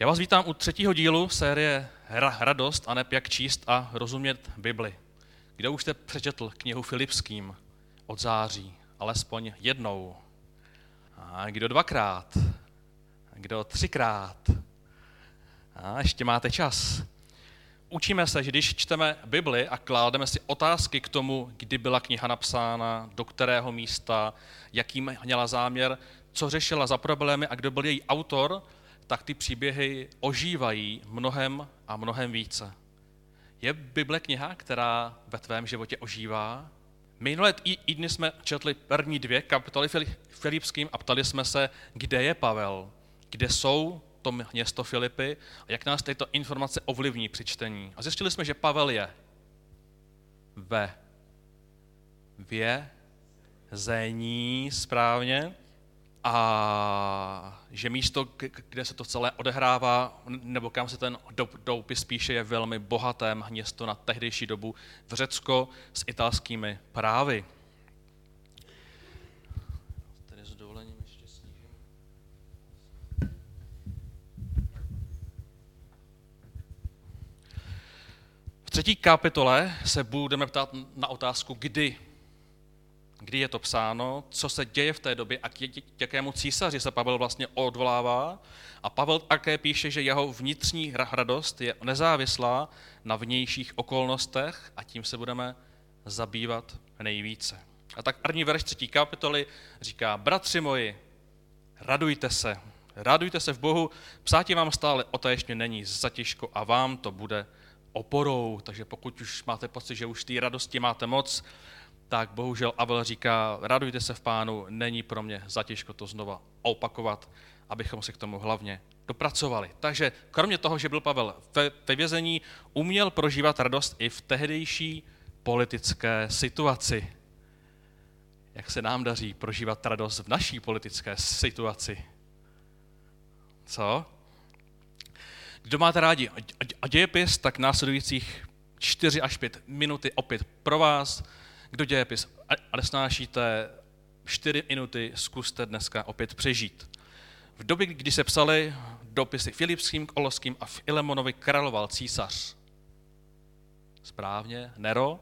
Já vás vítám u třetího dílu série Radost a nep jak číst a rozumět Bibli. Kdo už jste přečetl knihu Filipským od září, alespoň jednou? A kdo dvakrát? A kdo třikrát? A ještě máte čas. Učíme se, že když čteme Bibli a kládeme si otázky k tomu, kdy byla kniha napsána, do kterého místa, jaký měla záměr, co řešila za problémy a kdo byl její autor, tak ty příběhy ožívají mnohem a mnohem více. Je Bible kniha, která ve tvém životě ožívá? Minulé týdny jsme četli první dvě kapitoly Filipským a ptali jsme se, kde je Pavel, kde jsou to město Filipy a jak nás tyto informace ovlivní při čtení. A zjistili jsme, že Pavel je ve vězení správně, a že místo, kde se to celé odehrává, nebo kam se ten doupis píše, je velmi bohaté město na tehdejší dobu v Řecko s italskými právy. V třetí kapitole se budeme ptát na otázku, kdy kdy je to psáno, co se děje v té době a k jakému císaři se Pavel vlastně odvolává. A Pavel také píše, že jeho vnitřní radost je nezávislá na vnějších okolnostech a tím se budeme zabývat nejvíce. A tak první verš třetí kapitoly říká, bratři moji, radujte se, radujte se v Bohu, psátě vám stále otéžně není zatěžko a vám to bude oporou. Takže pokud už máte pocit, že už té radosti máte moc, tak bohužel Avel říká, radujte se v pánu, není pro mě zatěžko to znova opakovat, abychom si k tomu hlavně dopracovali. Takže kromě toho, že byl Pavel ve, ve vězení, uměl prožívat radost i v tehdejší politické situaci. Jak se nám daří prožívat radost v naší politické situaci? Co? Kdo máte rádi dějepis, tak následujících 4 až 5 minuty opět pro vás kdo dějepis a nesnášíte čtyři minuty, zkuste dneska opět přežít. V době, kdy se psali dopisy Filipským, Koloským a Filemonovi, královal císař. Správně, Nero.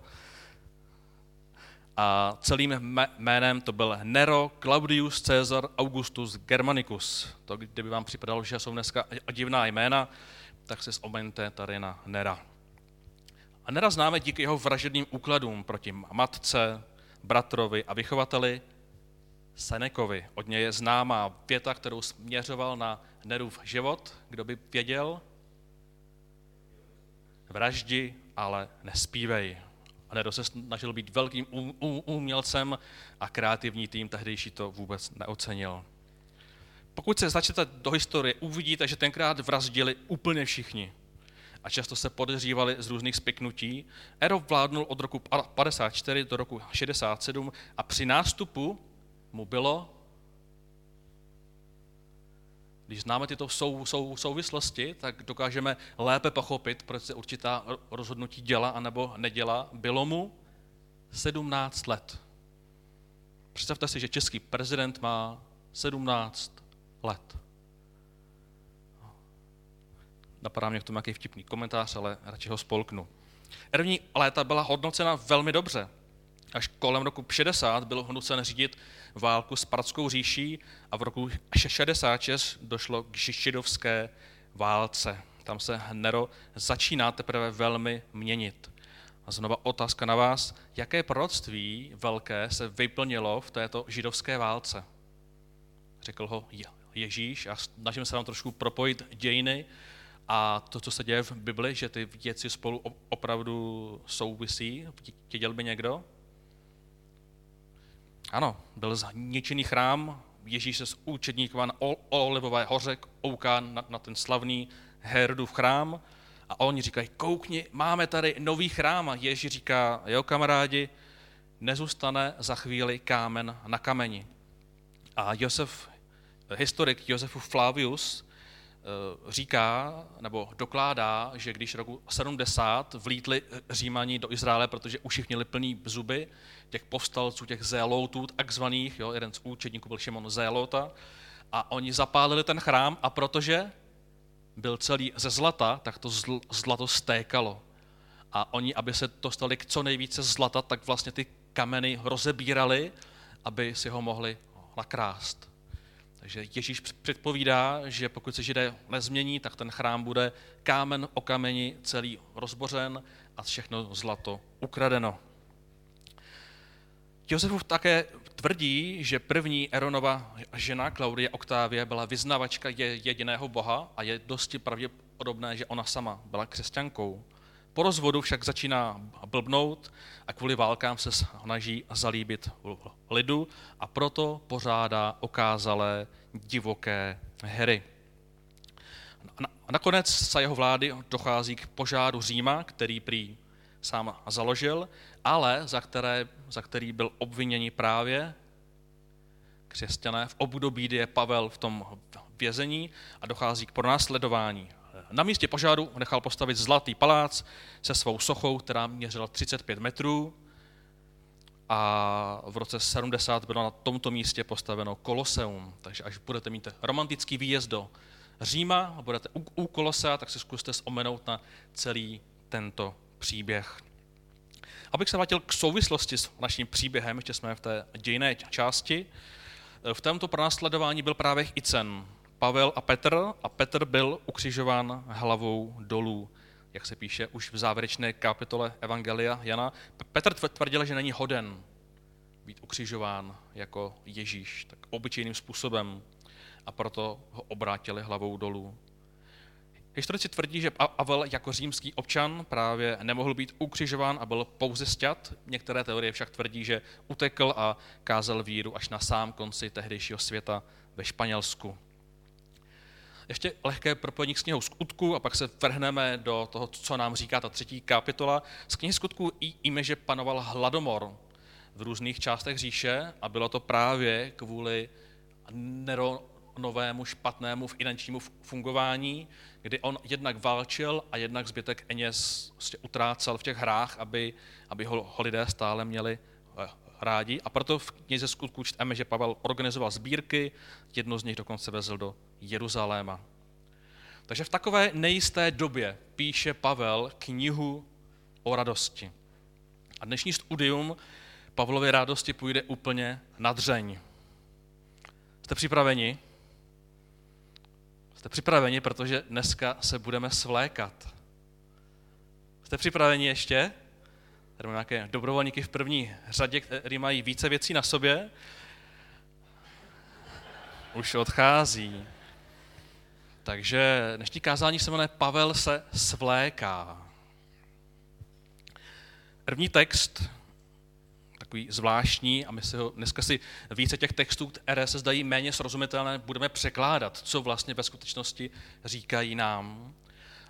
A celým jménem to byl Nero Claudius Caesar Augustus Germanicus. To, kdyby vám připadalo, že jsou dneska divná jména, tak se vzpomeňte tady na Nera. A neraz známe díky jeho vražedným úkladům proti matce, bratrovi a vychovateli Senekovi. Od něj je známá věta, kterou směřoval na Nerův život. Kdo by věděl? Vraždi, ale nespívej. A Nero se snažil být velkým umělcem a kreativní tým tehdejší to vůbec neocenil. Pokud se začnete do historie, uvidíte, že tenkrát vraždili úplně všichni a často se podezřívali z různých spiknutí. Ero vládnul od roku 54 do roku 67 a při nástupu mu bylo, když známe tyto sou, sou, souvislosti, tak dokážeme lépe pochopit, proč se určitá rozhodnutí děla anebo neděla. Bylo mu 17 let. Představte si, že český prezident má 17 let. Napadá mě k tomu nějaký vtipný komentář, ale radši ho spolknu. První léta byla hodnocena velmi dobře. Až kolem roku 60 byl nucen řídit válku s Pradskou říší a v roku 66 došlo k židovské válce. Tam se Nero začíná teprve velmi měnit. A znova otázka na vás, jaké proroctví velké se vyplnilo v této židovské válce? Řekl ho Ježíš a snažím se vám trošku propojit dějiny a to, co se děje v Bibli, že ty věci spolu opravdu souvisí, věděl by někdo? Ano, byl zničený chrám, Ježíš se z účetníkova na Olivové hoře kouká na, na ten slavný Herodův chrám a oni říkají, koukni, máme tady nový chrám. A Ježíš říká, jo kamarádi, nezůstane za chvíli kámen na kameni. A Josef, historik Josefu Flavius, říká nebo dokládá, že když roku 70 vlítli Římani do Izraele, protože už jich měli plný zuby, těch povstalců, těch zélotů, takzvaných, jo, jeden z účetníků byl Šimon Zélota, a oni zapálili ten chrám a protože byl celý ze zlata, tak to zlato stékalo. A oni, aby se dostali k co nejvíce zlata, tak vlastně ty kameny rozebírali, aby si ho mohli nakrást. Takže Ježíš předpovídá, že pokud se židé nezmění, tak ten chrám bude kámen o kameni celý rozbořen a všechno zlato ukradeno. Josefův také tvrdí, že první Eronova žena Klaudie Oktávie byla vyznavačka jediného boha a je dosti pravděpodobné, že ona sama byla křesťankou. Po rozvodu však začíná blbnout a kvůli válkám se snaží zalíbit lidu a proto pořádá okázalé divoké hry. Nakonec za jeho vlády dochází k požáru Říma, který prý sám založil, ale za, které, za který byl obviněni právě křesťané v období, kdy je Pavel v tom vězení a dochází k pronásledování. Na místě požáru nechal postavit zlatý palác se svou sochou, která měřila 35 metrů a v roce 70 bylo na tomto místě postaveno Koloseum. Takže až budete mít romantický výjezd do Říma a budete u, u Kolosea, tak si zkuste vzpomenout na celý tento příběh. Abych se vrátil k souvislosti s naším příběhem, ještě jsme v té dějné části, v tomto pronásledování byl právě Icen, Pavel a Petr a Petr byl ukřižován hlavou dolů, jak se píše už v závěrečné kapitole Evangelia Jana. Petr tvrdil, že není hoden být ukřižován jako Ježíš, tak obyčejným způsobem a proto ho obrátili hlavou dolů. Historici tvrdí, že Pavel jako římský občan právě nemohl být ukřižován a byl pouze sťat. Některé teorie však tvrdí, že utekl a kázal víru až na sám konci tehdejšího světa ve Španělsku. Ještě lehké propojení s knihou skutku a pak se vrhneme do toho, co nám říká ta třetí kapitola. Z knihy skutku víme, že panoval hladomor v různých částech říše a bylo to právě kvůli Neronovému špatnému finančnímu fungování, kdy on jednak válčil a jednak zbytek Eněz prostě utrácel v těch hrách, aby, aby ho, ho lidé stále měli eh, rádi. A proto v knize skutku čteme, že Pavel organizoval sbírky, jedno z nich dokonce vezl do Jeruzaléma. Takže v takové nejisté době píše Pavel knihu o radosti. A dnešní studium Pavlově radosti půjde úplně na dřeň. Jste připraveni? Jste připraveni, protože dneska se budeme svlékat. Jste připraveni ještě? Tady máme nějaké dobrovolníky v první řadě, kteří mají více věcí na sobě. Už odchází. Takže dnešní kázání se jmenuje Pavel se svléká. První text, takový zvláštní, a my si ho dneska si více těch textů, které se zdají méně srozumitelné, budeme překládat, co vlastně ve skutečnosti říkají nám.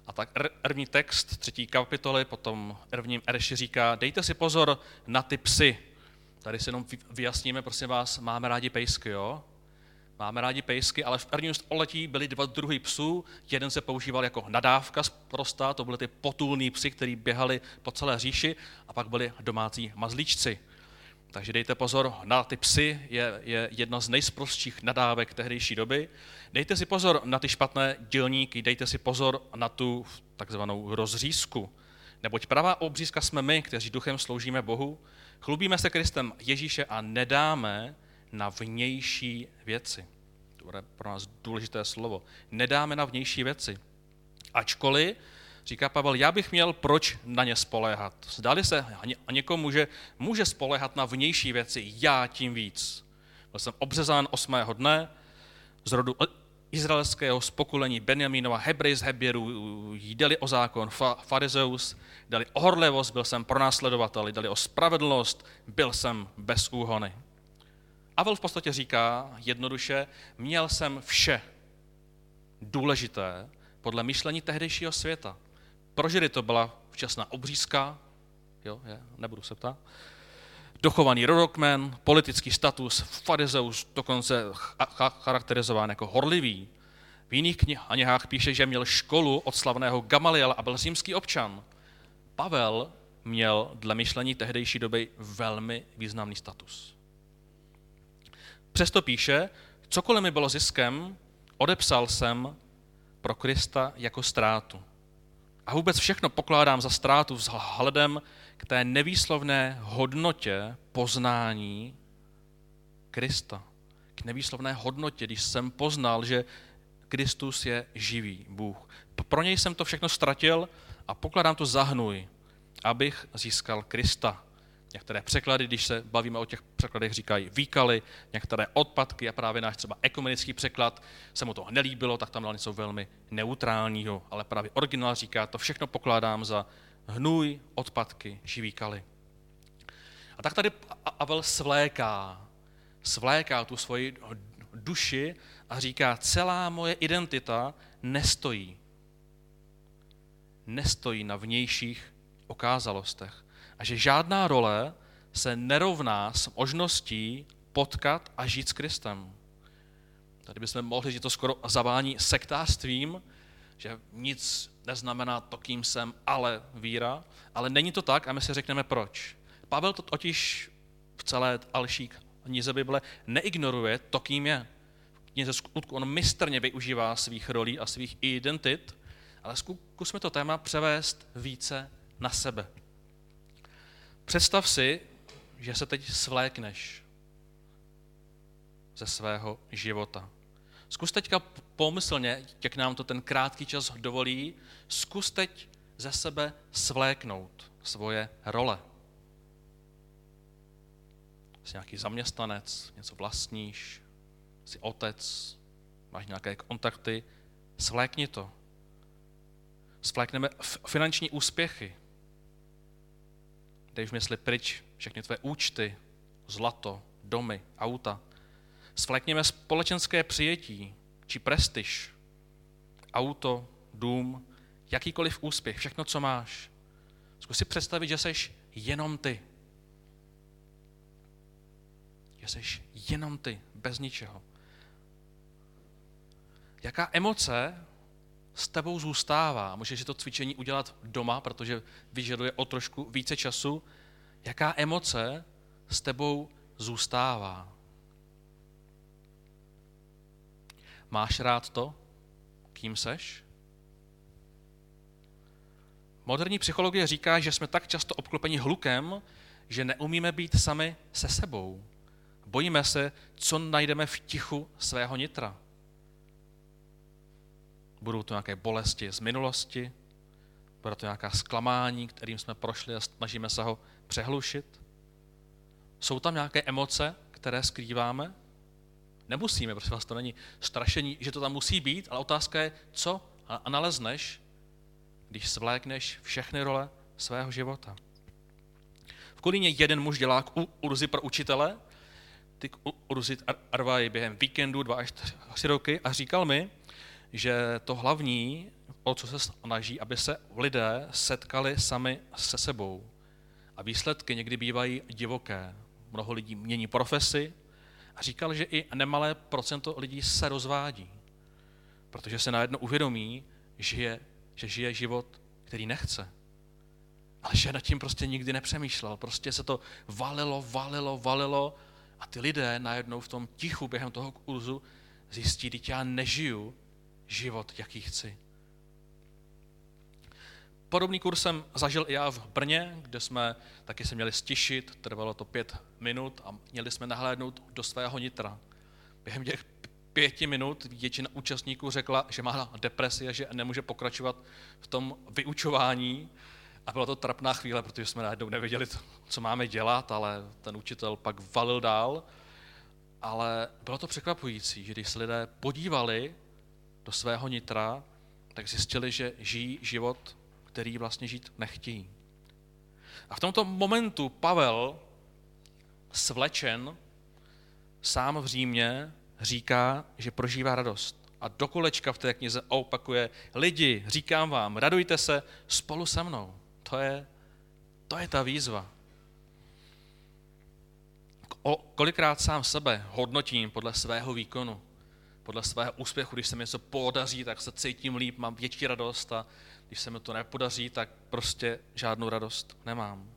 A tak první text, třetí kapitoly, potom prvním Ereši říká, dejte si pozor na ty psy. Tady si jenom vyjasníme, prosím vás, máme rádi pejsky, jo? Máme rádi pejsky, ale v prvním století byly dva druhy psů. Jeden se používal jako nadávka prostá, to byly ty potulní psy, kteří běhali po celé říši, a pak byli domácí mazlíčci. Takže dejte pozor na ty psy, je, je jedna z nejsprostších nadávek tehdejší doby. Dejte si pozor na ty špatné dělníky, dejte si pozor na tu takzvanou rozřízku. Neboť pravá obřízka jsme my, kteří duchem sloužíme Bohu, chlubíme se Kristem Ježíše a nedáme na vnější věci. To je pro nás důležité slovo. Nedáme na vnější věci. Ačkoliv, říká Pavel, já bych měl proč na ně spoléhat. Zdali se a někomu, že může spoléhat na vnější věci, já tím víc. Byl jsem obřezán osmého dne z rodu izraelského spokulení Benjamínova, Hebrej z Heběru, jdeli o zákon, fa, farizeus, dali o horlivost, byl jsem pronásledovatel, dali o spravedlnost, byl jsem bez úhony. Avel v podstatě říká jednoduše, měl jsem vše důležité podle myšlení tehdejšího světa. Pro Židy to byla včasná obřízka, jo, je, nebudu se ptát, dochovaný rodokmen, politický status, farizeus, dokonce charakterizován jako horlivý. V jiných knihách píše, že měl školu od slavného Gamaliela a byl římský občan. Pavel měl dle myšlení tehdejší doby velmi významný status. Přesto píše, cokoliv mi bylo ziskem, odepsal jsem pro Krista jako ztrátu. A vůbec všechno pokládám za ztrátu vzhledem k té nevýslovné hodnotě poznání Krista. K nevýslovné hodnotě, když jsem poznal, že Kristus je živý Bůh. Pro něj jsem to všechno ztratil a pokládám to za hnůj, abych získal Krista. Některé překlady, když se bavíme o těch překladech, říkají výkaly, některé odpadky a právě náš třeba ekumenický překlad se mu to nelíbilo, tak tam dal něco velmi neutrálního, ale právě originál říká, to všechno pokládám za hnůj, odpadky, živý kaly. A tak tady Avel svléká, svléká tu svoji duši a říká, celá moje identita nestojí. Nestojí na vnějších okázalostech. A že žádná role se nerovná s možností potkat a žít s Kristem. Tady bychom mohli říct to skoro zavání sektářstvím, že nic neznamená to, kým jsem, ale víra. Ale není to tak a my si řekneme proč. Pavel to totiž v celé další knize Bible neignoruje to, kým je. V knize skutku on mistrně využívá svých rolí a svých identit, ale zkusme to téma převést více na sebe. Představ si, že se teď svlékneš ze svého života. Zkus teďka pomyslně, jak nám to ten krátký čas dovolí, zkus teď ze sebe svléknout svoje role. Jsi nějaký zaměstnanec, něco vlastníš, jsi otec, máš nějaké kontakty, svlékni to. Svlékneme finanční úspěchy, dej v mysli pryč všechny tvé účty, zlato, domy, auta. Svlékněme společenské přijetí či prestiž, auto, dům, jakýkoliv úspěch, všechno, co máš. Zkus si představit, že jsi jenom ty. Že jsi jenom ty, bez ničeho. Jaká emoce s tebou zůstává. Můžeš to cvičení udělat doma, protože vyžaduje o trošku více času. Jaká emoce s tebou zůstává? Máš rád to, kým seš? Moderní psychologie říká, že jsme tak často obklopeni hlukem, že neumíme být sami se sebou. Bojíme se, co najdeme v tichu svého nitra. Budou to nějaké bolesti z minulosti, bude to nějaká zklamání, kterým jsme prošli a snažíme se ho přehlušit. Jsou tam nějaké emoce, které skrýváme? Nemusíme, prosím vás, to není strašení, že to tam musí být, ale otázka je, co a nalezneš, když svlékneš všechny role svého života. V Kolíně jeden muž dělá urzy pro učitele, ty urzy arvají během víkendu dva až tři roky a říkal mi, že to hlavní, o co se snaží, aby se lidé setkali sami se sebou. A výsledky někdy bývají divoké. Mnoho lidí mění profesi a říkal, že i nemalé procento lidí se rozvádí, protože se najednou uvědomí, že žije, že žije život, který nechce. Ale že nad tím prostě nikdy nepřemýšlel. Prostě se to valilo, valilo, valilo a ty lidé najednou v tom tichu během toho kurzu zjistí, že já nežiju život, jaký chci. Podobný kurz jsem zažil i já v Brně, kde jsme taky se měli stišit, trvalo to pět minut a měli jsme nahlédnout do svého nitra. Během těch pěti minut většina účastníků řekla, že má depresi a že nemůže pokračovat v tom vyučování. A byla to trapná chvíle, protože jsme najednou nevěděli, co máme dělat, ale ten učitel pak valil dál. Ale bylo to překvapující, že když se lidé podívali do svého nitra, tak zjistili, že žijí život, který vlastně žít nechtějí. A v tomto momentu Pavel, svlečen, sám v Římě, říká, že prožívá radost. A do kolečka v té knize opakuje, lidi, říkám vám, radujte se spolu se mnou. To je, to je ta výzva. Kolikrát sám sebe hodnotím podle svého výkonu podle svého úspěchu, když se mi něco podaří, tak se cítím líp, mám větší radost a když se mi to nepodaří, tak prostě žádnou radost nemám.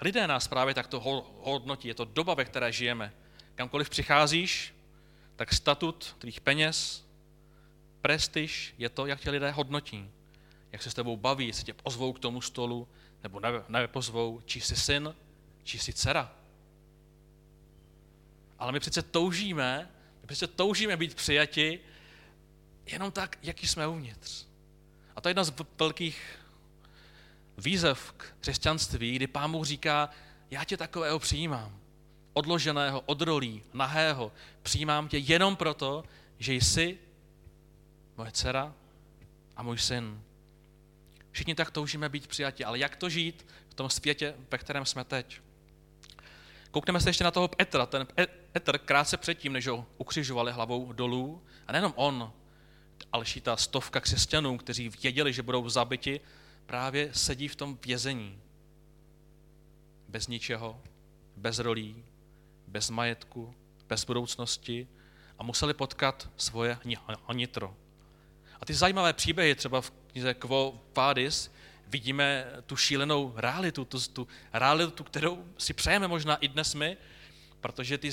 Lidé nás právě takto hodnotí, je to doba, ve které žijeme. Kamkoliv přicházíš, tak statut tvých peněz, Prestiž je to, jak tě lidé hodnotí. Jak se s tebou baví, jestli tě pozvou k tomu stolu, nebo nepozvou, či jsi syn, či jsi dcera. Ale my přece toužíme, přece toužíme být přijati jenom tak, jaký jsme uvnitř. A to je jedna z velkých výzev k křesťanství, kdy pán Bůh říká, já tě takového přijímám. Odloženého, odrolí, nahého. Přijímám tě jenom proto, že jsi moje dcera a můj syn. Všichni tak toužíme být přijati, ale jak to žít v tom světě, ve kterém jsme teď? Koukneme se ještě na toho Petra. Ten Petr krátce předtím, než ho ukřižovali hlavou dolů, a nejenom on, ale ta stovka křesťanů, kteří věděli, že budou zabiti, právě sedí v tom vězení. Bez ničeho, bez rolí, bez majetku, bez budoucnosti a museli potkat svoje nitro. A ty zajímavé příběhy, třeba v knize Quo Vadis, vidíme tu šílenou realitu, tu, tu realitu, kterou si přejeme možná i dnes my, protože ty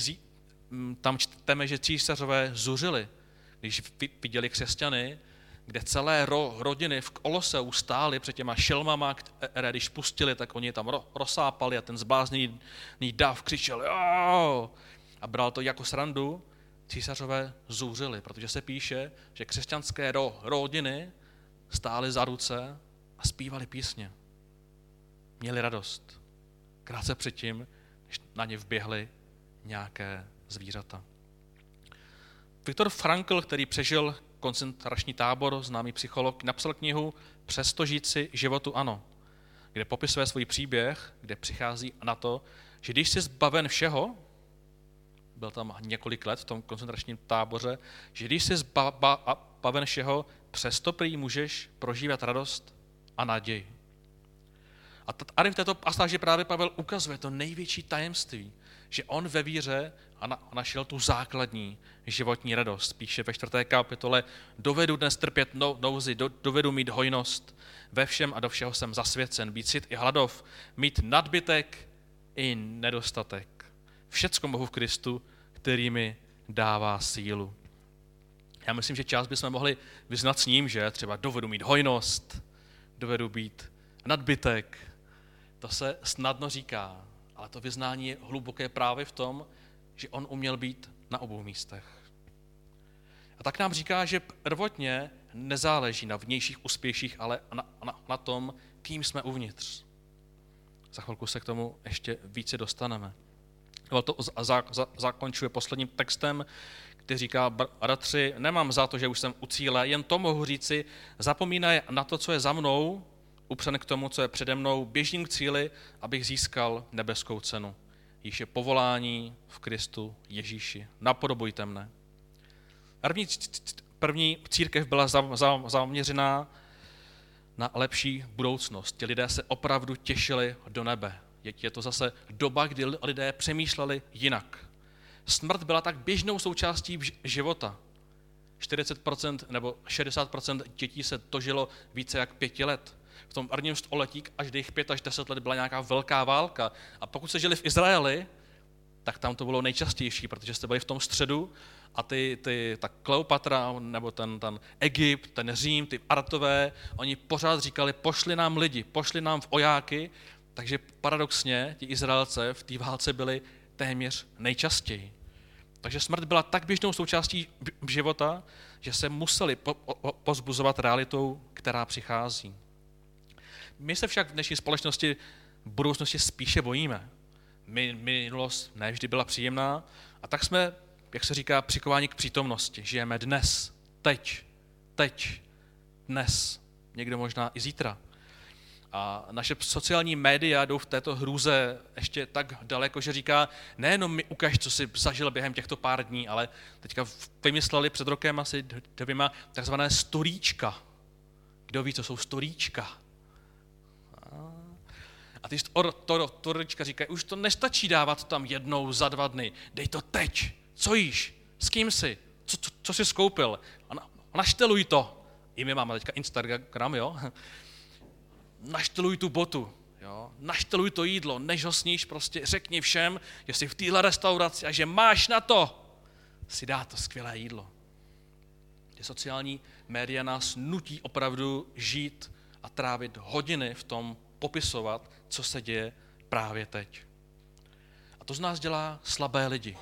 tam čteme, že císařové zuřili, když viděli křesťany, kde celé ro, rodiny v Koloseu stály před těma šelmama, které když pustili, tak oni tam ro, rozsápali a ten zblázněný dav křičel jo! a bral to jako srandu, císařové zůřili, protože se píše, že křesťanské ro, rodiny stály za ruce a zpívali písně. Měli radost. Krátce předtím, než na ně vběhly nějaké zvířata. Viktor Frankl, který přežil koncentrační tábor, známý psycholog, napsal knihu Přesto žít si životu ano, kde popisuje svůj příběh, kde přichází na to, že když jsi zbaven všeho, byl tam několik let v tom koncentračním táboře, že když jsi zbaven všeho, přesto prý můžeš prožívat radost a naději. A tady v této pasáži právě Pavel ukazuje to největší tajemství, že on ve víře a našel tu základní životní radost. Píše ve čtvrté kapitole, dovedu dnes trpět nouzi, dovedu mít hojnost, ve všem a do všeho jsem zasvěcen, být cit i hladov, mít nadbytek i nedostatek. Všecko mohu v Kristu, který mi dává sílu. Já myslím, že část bychom mohli vyznat s ním, že třeba dovedu mít hojnost, dovedu být nadbytek. To se snadno říká, ale to vyznání je hluboké právě v tom, že on uměl být na obou místech. A tak nám říká, že prvotně nezáleží na vnějších úspěších, ale na, na, na tom, kým jsme uvnitř. Za chvilku se k tomu ještě více dostaneme. To za, za, zakončuje posledním textem, který říká, bratři, nemám za to, že už jsem u cíle, jen to mohu říci, zapomínaj na to, co je za mnou, upřen k tomu, co je přede mnou, běžím k cíli, abych získal nebeskou cenu. Již je povolání v Kristu Ježíši. Napodobujte mne. První, první církev byla zaměřená na lepší budoucnost. Ti lidé se opravdu těšili do nebe. Je to zase doba, kdy lidé přemýšleli jinak. Smrt byla tak běžnou součástí života. 40% nebo 60% dětí se dožilo více jak pěti let. V tom prvním století až těch pět až deset let byla nějaká velká válka. A pokud se žili v Izraeli, tak tam to bylo nejčastější, protože jste byli v tom středu a ty, ty, ta Kleopatra, nebo ten, ten Egypt, ten Řím, ty Artové, oni pořád říkali, pošli nám lidi, pošli nám v ojáky, takže paradoxně ti Izraelce v té válce byli téměř nejčastěji. Takže smrt byla tak běžnou součástí života, že se museli po, po, pozbuzovat realitou, která přichází. My se však v dnešní společnosti v budoucnosti spíše bojíme. My, minulost ne vždy byla příjemná a tak jsme, jak se říká, přikováni k přítomnosti. Žijeme dnes, teď, teď, dnes, někdo možná i zítra. A naše sociální média jdou v této hrůze ještě tak daleko, že říká, nejenom mi ukaž, co jsi zažil během těchto pár dní, ale teďka vymysleli před rokem asi dvěma takzvané storíčka. Kdo ví, co jsou storíčka? A ty storíčka říkají, už to nestačí dávat tam jednou za dva dny, dej to teď. Co jíš? S kým jsi? Co, co, co jsi skoupil? A našteluj to. I my máme teďka Instagram, jo? našteluj tu botu, jo? našteluj to jídlo, než ho sníš, prostě řekni všem, že jsi v téhle restauraci a že máš na to si dát to skvělé jídlo. Ty sociální média nás nutí opravdu žít a trávit hodiny v tom popisovat, co se děje právě teď. A to z nás dělá slabé lidi.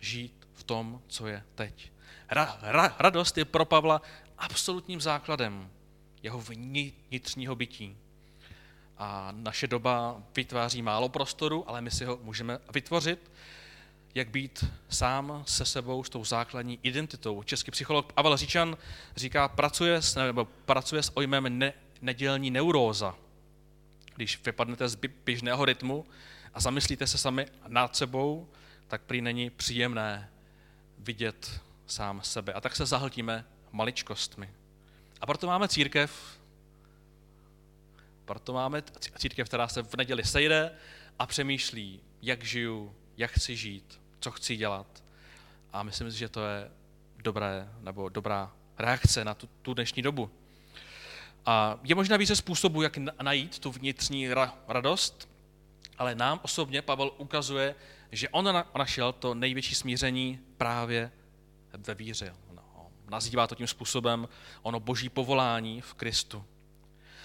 Žít v tom, co je teď. Ra, ra, radost je pro Pavla absolutním základem jeho vnitřního bytí. A naše doba vytváří málo prostoru, ale my si ho můžeme vytvořit, jak být sám se sebou s tou základní identitou. Český psycholog Pavel Říčan říká, pracuje s, nebo pracuje s ojmem ne, nedělní neuróza. Když vypadnete z běžného rytmu a zamyslíte se sami nad sebou, tak prý není příjemné vidět sám sebe. A tak se zahltíme maličkostmi. A proto máme církev, proto máme církev, která se v neděli sejde a přemýšlí, jak žiju, jak chci žít, co chci dělat. A myslím si, že to je dobré, nebo dobrá reakce na tu, tu dnešní dobu. A je možná více způsobů, jak najít tu vnitřní radost, ale nám osobně Pavel ukazuje, že on našel to největší smíření právě ve víře. No, nazývá to tím způsobem ono boží povolání v Kristu.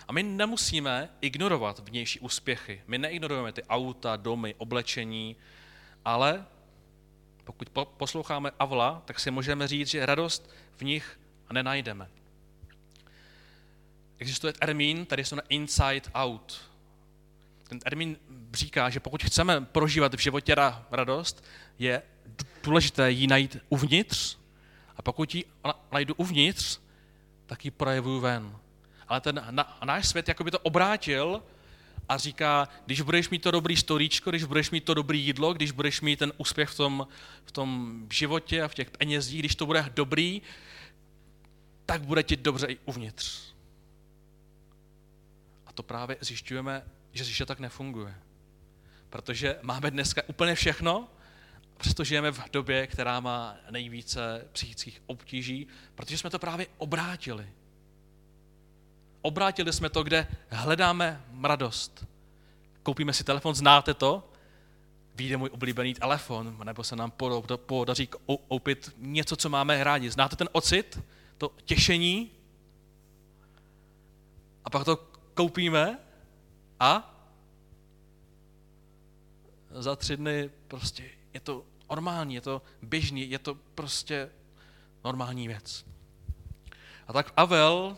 A my nemusíme ignorovat vnější úspěchy. My neignorujeme ty auta, domy, oblečení, ale pokud posloucháme Avla, tak si můžeme říct, že radost v nich nenajdeme. Existuje termín, tady jsou na inside out. Ten termín říká, že pokud chceme prožívat v životě radost, je důležité ji najít uvnitř a pokud ji najdu uvnitř, tak ji projevuju ven. Ale ten na, náš svět jako by to obrátil a říká, když budeš mít to dobrý storíčko, když budeš mít to dobrý jídlo, když budeš mít ten úspěch v tom, v tom životě a v těch penězích, když to bude dobrý, tak bude ti dobře i uvnitř. To právě zjišťujeme, že, že tak nefunguje. Protože máme dneska úplně všechno, přesto žijeme v době, která má nejvíce psychických obtíží, protože jsme to právě obrátili obrátili jsme to, kde hledáme radost. Koupíme si telefon, znáte to? Vyjde můj oblíbený telefon, nebo se nám podaří koupit něco, co máme rádi. Znáte ten ocit, to těšení? A pak to koupíme a za tři dny prostě je to normální, je to běžný, je to prostě normální věc. A tak Avel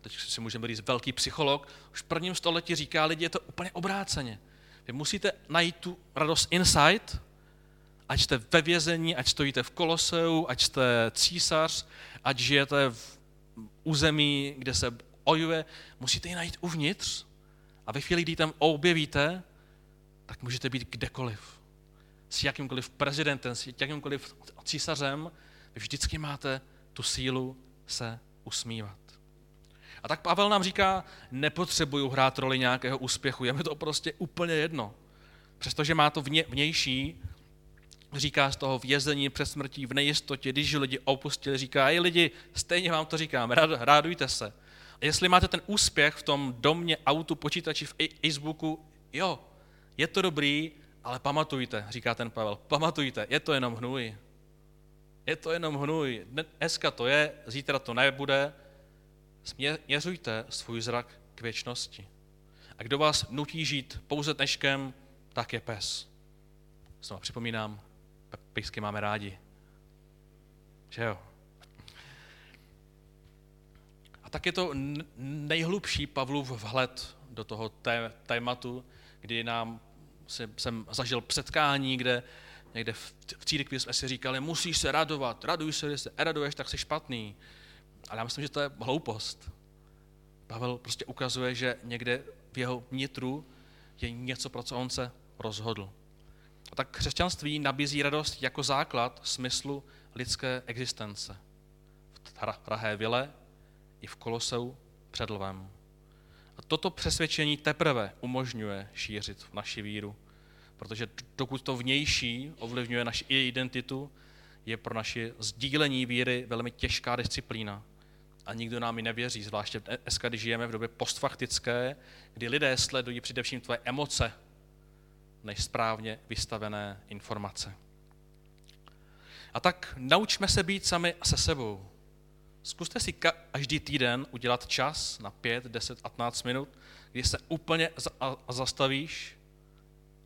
teď si můžeme říct velký psycholog, už v prvním století říká lidi, je to úplně obráceně. Vy musíte najít tu radost inside, ať jste ve vězení, ať stojíte v Koloseu, ať jste císař, ať žijete v území, kde se ojuje, musíte ji najít uvnitř. A ve chvíli, kdy tam objevíte, tak můžete být kdekoliv. S jakýmkoliv prezidentem, s jakýmkoliv císařem, vždycky máte tu sílu se usmívat. A tak Pavel nám říká, nepotřebuju hrát roli nějakého úspěchu, je mi to prostě úplně jedno. Přestože má to vně, vnější, říká z toho vězení před smrtí, v nejistotě, když lidi opustili, říká, i lidi, stejně vám to říkám, rád, rádujte se. A jestli máte ten úspěch v tom domě, autu, počítači, v Facebooku, jo, je to dobrý, ale pamatujte, říká ten Pavel, pamatujte, je to jenom hnůj. Je to jenom hnůj. Dneska to je, zítra to nebude, Směřujte svůj zrak k věčnosti. A kdo vás nutí žít pouze dneškem, tak je pes. Znovu připomínám, pejsky máme rádi. Že jo? A tak je to nejhlubší Pavlův vhled do toho té, tématu, kdy nám jsem zažil předkání, kde někde v, církvi jsme si říkali, musíš se radovat, raduj se, když se raduješ, tak jsi špatný. Ale já myslím, že to je hloupost. Pavel prostě ukazuje, že někde v jeho vnitru je něco, pro co on se rozhodl. A tak křesťanství nabízí radost jako základ smyslu lidské existence. V drahé vile i v koloseu před lvem. A toto přesvědčení teprve umožňuje šířit v naši víru. Protože dokud to vnější ovlivňuje naši identitu, je pro naši sdílení víry velmi těžká disciplína a nikdo nám ji nevěří, zvláště dnes, když žijeme v době postfaktické, kdy lidé sledují především tvoje emoce, než správně vystavené informace. A tak naučme se být sami se sebou. Zkuste si každý týden udělat čas na 5, 10, 15 minut, kdy se úplně zastavíš,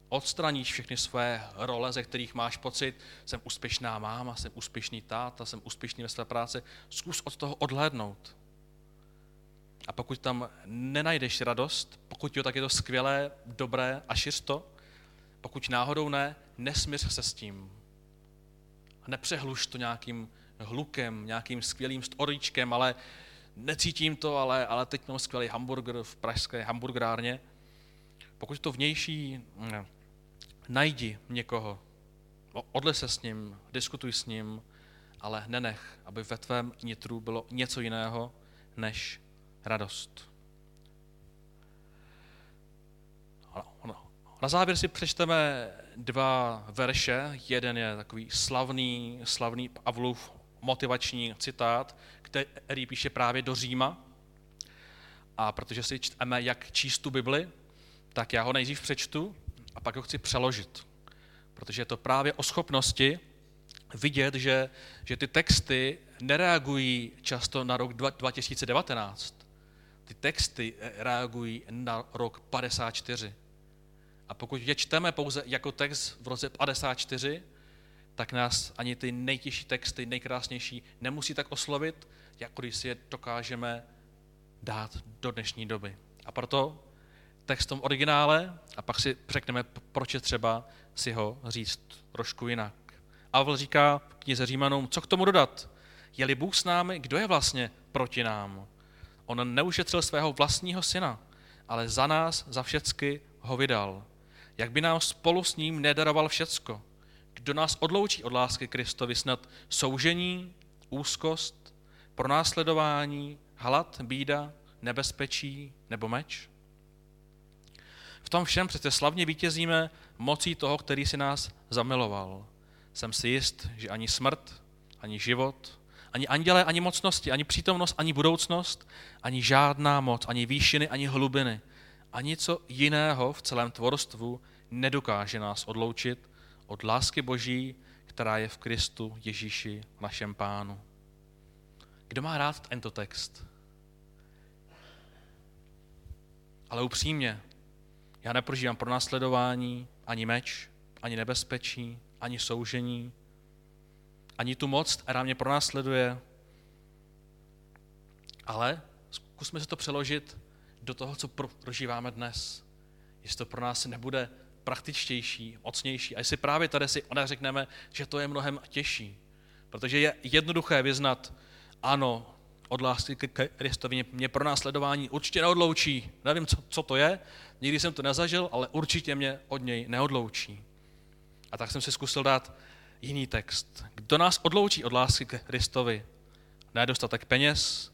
odstraníš všechny své role, ze kterých máš pocit, jsem úspěšná máma, jsem úspěšný táta, jsem úspěšný ve své práci. Zkus od toho odhlédnout. A pokud tam nenajdeš radost, pokud jo, tak je to skvělé, dobré a šiř to. Pokud náhodou ne, nesmíř se s tím. A nepřehluš to nějakým hlukem, nějakým skvělým storíčkem, ale necítím to, ale, ale teď mám skvělý hamburger v pražské hamburgerárně. Pokud to vnější, ne, najdi někoho, odle se s ním, diskutuj s ním, ale nenech, aby ve tvém nitru bylo něco jiného než radost. Na závěr si přečteme dva verše. Jeden je takový slavný, slavný Pavlův motivační citát, který píše právě do Říma. A protože si čteme, jak číst tu Bibli, tak já ho nejdřív přečtu a pak ho chci přeložit. Protože je to právě o schopnosti vidět, že, že ty texty nereagují často na rok 2019. Ty texty reagují na rok 54. A pokud je čteme pouze jako text v roce 54, tak nás ani ty nejtěžší texty, nejkrásnější, nemusí tak oslovit, jako když si je dokážeme dát do dnešní doby. A proto text v tom originále a pak si řekneme, proč je třeba si ho říct trošku jinak. Avel říká knize Římanům, co k tomu dodat? Je-li Bůh s námi, kdo je vlastně proti nám? On neušetřil svého vlastního syna, ale za nás, za všecky ho vydal. Jak by nám spolu s ním nedaroval všecko? Kdo nás odloučí od lásky Kristovi snad soužení, úzkost, pronásledování, hlad, bída, nebezpečí nebo meč? V tom všem přece slavně vítězíme mocí toho, který si nás zamiloval. Jsem si jist, že ani smrt, ani život, ani anděle, ani mocnosti, ani přítomnost, ani budoucnost, ani žádná moc, ani výšiny, ani hlubiny, ani co jiného v celém tvorstvu nedokáže nás odloučit od lásky Boží, která je v Kristu Ježíši, našem pánu. Kdo má rád tento text? Ale upřímně, já neprožívám pronásledování, ani meč, ani nebezpečí, ani soužení, ani tu moc, která mě pronásleduje. Ale zkusme se to přeložit do toho, co prožíváme dnes. Jestli to pro nás nebude praktičtější, mocnější. A jestli právě tady si ona řekneme, že to je mnohem těžší. Protože je jednoduché vyznat, ano, od lásky k Kristovi mě pro následování určitě neodloučí. Nevím, co, co to je, nikdy jsem to nezažil, ale určitě mě od něj neodloučí. A tak jsem si zkusil dát jiný text. Kdo nás odloučí od lásky k Kristovi? Nedostatek peněz,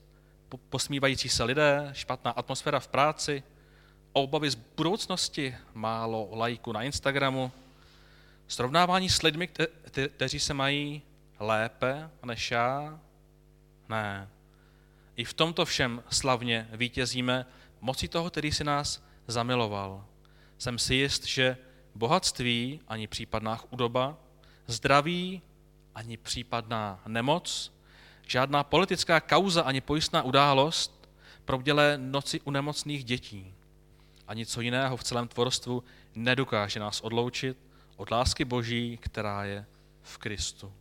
posmívající se lidé, špatná atmosféra v práci, obavy z budoucnosti, málo lajku na Instagramu, srovnávání s lidmi, kte- kteří se mají lépe než já? Ne. I v tomto všem slavně vítězíme mocí toho, který si nás zamiloval. Jsem si jist, že bohatství ani případná chudoba, zdraví ani případná nemoc, žádná politická kauza ani pojistná událost probdělé noci u nemocných dětí a něco jiného v celém tvorstvu nedokáže nás odloučit od lásky Boží, která je v Kristu.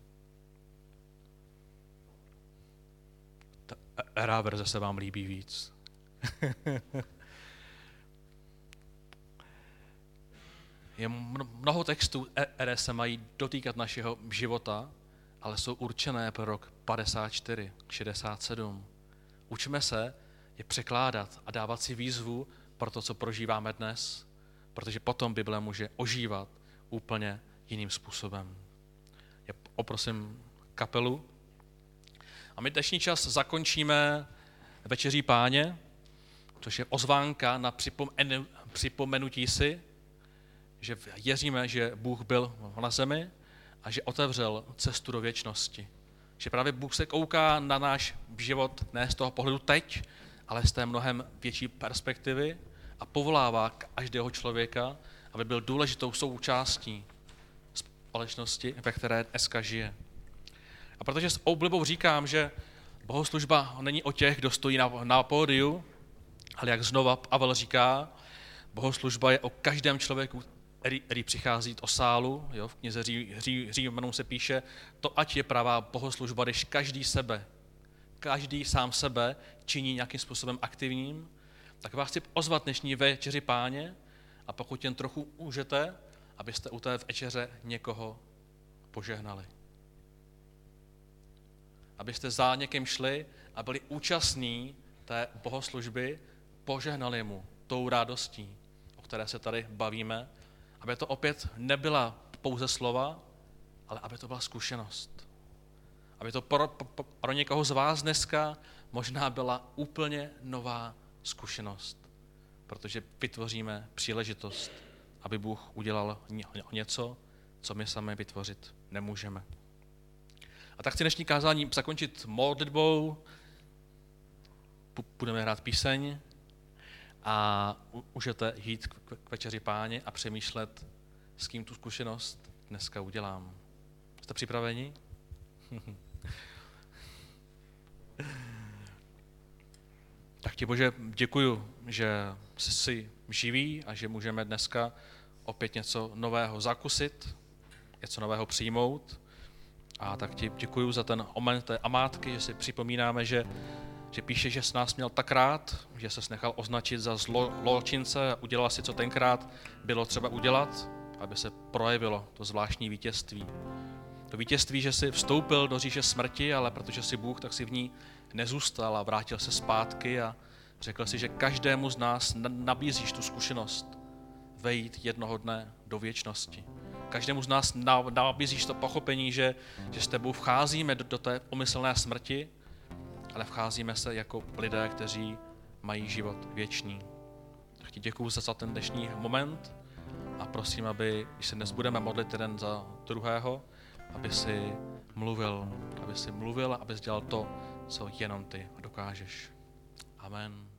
Ta era verze se vám líbí víc. je mnoho textů, které se mají dotýkat našeho života, ale jsou určené pro rok 54, 67. Učme se je překládat a dávat si výzvu pro to, co prožíváme dnes, protože potom Bible může ožívat úplně jiným způsobem. Já poprosím kapelu. A my dnešní čas zakončíme večeří páně, což je ozvánka na připomenutí si, že věříme, že Bůh byl na zemi a že otevřel cestu do věčnosti. Že právě Bůh se kouká na náš život ne z toho pohledu teď, ale z té mnohem větší perspektivy a povolává každého člověka, aby byl důležitou součástí společnosti, ve které dneska žije. A protože s oblibou říkám, že Bohoslužba není o těch, kdo stojí na, na pódiu, ale jak znova Pavel říká, bohoslužba je o každém člověku, který, který přichází o sálu. Jo, v knize Ří, Ří, Římanů se píše, to ať je pravá bohoslužba, když každý sebe, každý sám sebe činí nějakým způsobem aktivním, tak vás chci ozvat dnešní večeři páně a pokud jen trochu můžete, abyste u té večeře někoho požehnali. Abyste za někým šli a byli účastní té bohoslužby, požehnali mu tou radostí, o které se tady bavíme, aby to opět nebyla pouze slova, ale aby to byla zkušenost. Aby to pro, pro, pro někoho z vás dneska možná byla úplně nová zkušenost, protože vytvoříme příležitost, aby Bůh udělal něco, co my sami vytvořit nemůžeme. A tak chci dnešní kázání zakončit modlitbou, budeme hrát píseň a můžete jít k večeři páně a přemýšlet, s kým tu zkušenost dneska udělám. Jste připraveni? tak ti Bože, děkuju, že jsi živý a že můžeme dneska opět něco nového zakusit, něco nového přijmout. A tak ti děkuju za ten moment té amátky, že si připomínáme, že, že píše, že s nás měl tak rád, že se nechal označit za zločince a udělal si, co tenkrát bylo třeba udělat, aby se projevilo to zvláštní vítězství. To vítězství, že si vstoupil do říše smrti, ale protože si Bůh, tak si v ní nezůstal a vrátil se zpátky a řekl si, že každému z nás nabízíš tu zkušenost vejít jednoho dne do věčnosti. Každému z nás nabízíš to pochopení, že, že s tebou vcházíme do, do té pomyslné smrti, ale vcházíme se jako lidé, kteří mají život věčný. Tak ti děkuju za ten dnešní moment a prosím, aby, když se dnes budeme modlit jeden za druhého, aby si mluvil, aby si mluvil, aby dělal to, co jenom ty dokážeš. Amen.